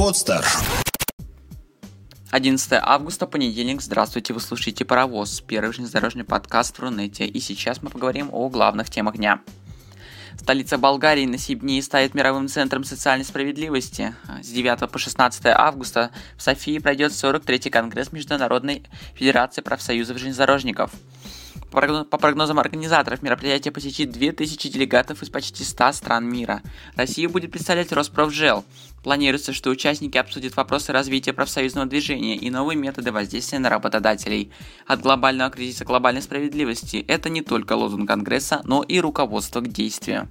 Подстер. 11 августа, понедельник. Здравствуйте, вы слушаете «Паровоз», первый железнодорожный подкаст в Рунете. И сейчас мы поговорим о главных темах дня. Столица Болгарии на Сибнии станет мировым центром социальной справедливости. С 9 по 16 августа в Софии пройдет 43-й конгресс Международной Федерации профсоюзов железнодорожников – по прогнозам организаторов, мероприятие посетит 2000 делегатов из почти 100 стран мира. Россию будет представлять Роспрофжел. Планируется, что участники обсудят вопросы развития профсоюзного движения и новые методы воздействия на работодателей. От глобального кризиса глобальной справедливости – это не только лозунг Конгресса, но и руководство к действию.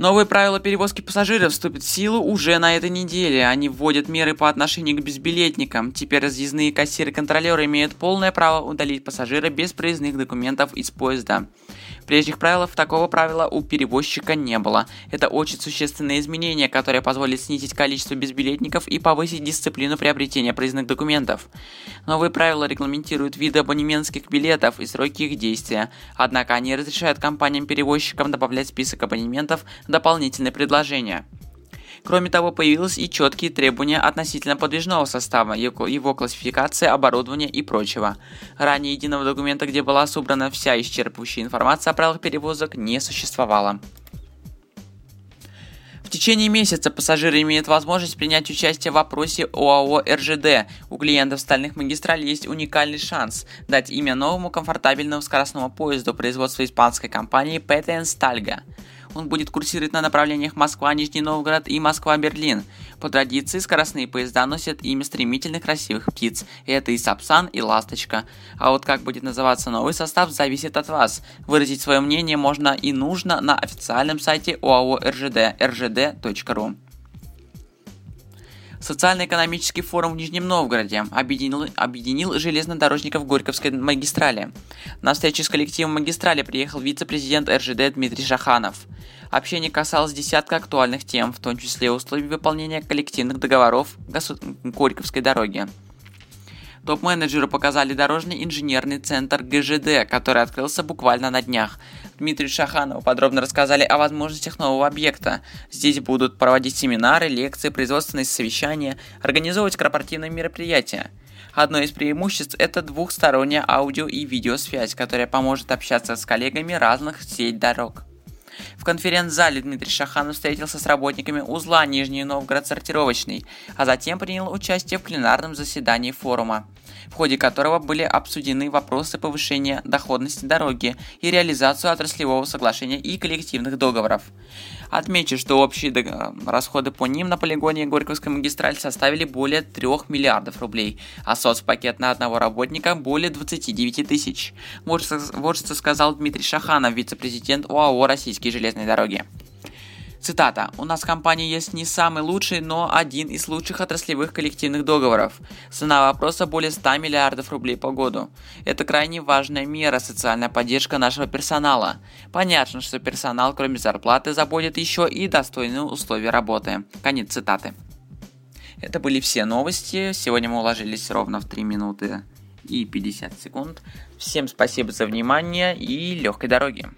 Новые правила перевозки пассажиров вступят в силу уже на этой неделе. Они вводят меры по отношению к безбилетникам. Теперь разъездные кассиры-контролеры имеют полное право удалить пассажира без проездных документов из поезда. Прежних правил такого правила у перевозчика не было. Это очень существенные изменения, которые позволят снизить количество безбилетников и повысить дисциплину приобретения проездных документов. Новые правила регламентируют виды абонементских билетов и сроки их действия, однако они разрешают компаниям-перевозчикам добавлять в список абонементов дополнительные предложения. Кроме того, появились и четкие требования относительно подвижного состава, его классификации, оборудования и прочего. Ранее единого документа, где была собрана вся исчерпывающая информация о правилах перевозок, не существовало. В течение месяца пассажиры имеют возможность принять участие в вопросе ОАО РЖД. У клиентов стальных магистралей есть уникальный шанс дать имя новому комфортабельному скоростному поезду производства испанской компании PTN Stalga. Он будет курсировать на направлениях Москва-Нижний Новгород и Москва-Берлин. По традиции скоростные поезда носят имя стремительных красивых птиц. Это и Сапсан, и Ласточка. А вот как будет называться новый состав, зависит от вас. Выразить свое мнение можно и нужно на официальном сайте ОАО РЖД rgd.ru. Социально-экономический форум в Нижнем Новгороде объединил, объединил железнодорожников Горьковской магистрали. На встречу с коллективом магистрали приехал вице-президент РЖД Дмитрий Шаханов. Общение касалось десятка актуальных тем, в том числе условий выполнения коллективных договоров Горьковской дороги. Топ-менеджеры показали дорожный инженерный центр ГЖД, который открылся буквально на днях. Дмитрию Шаханову подробно рассказали о возможностях нового объекта. Здесь будут проводить семинары, лекции, производственные совещания, организовывать корпоративные мероприятия. Одно из преимуществ – это двухсторонняя аудио и видеосвязь, которая поможет общаться с коллегами разных сеть дорог. В конференц-зале Дмитрий Шаханов встретился с работниками узла Нижний Новгород сортировочный, а затем принял участие в пленарном заседании форума в ходе которого были обсуждены вопросы повышения доходности дороги и реализацию отраслевого соглашения и коллективных договоров. Отмечу, что общие расходы по ним на полигоне Горьковской магистрали составили более 3 миллиардов рублей, а соцпакет на одного работника более 29 тысяч. Вот что сказал Дмитрий Шаханов, вице-президент ОАО «Российские железные дороги». Цитата. «У нас в компании есть не самый лучший, но один из лучших отраслевых коллективных договоров. Цена вопроса более 100 миллиардов рублей по году. Это крайне важная мера, социальная поддержка нашего персонала. Понятно, что персонал, кроме зарплаты, заботит еще и достойные условия работы». Конец цитаты. Это были все новости. Сегодня мы уложились ровно в 3 минуты и 50 секунд. Всем спасибо за внимание и легкой дороги.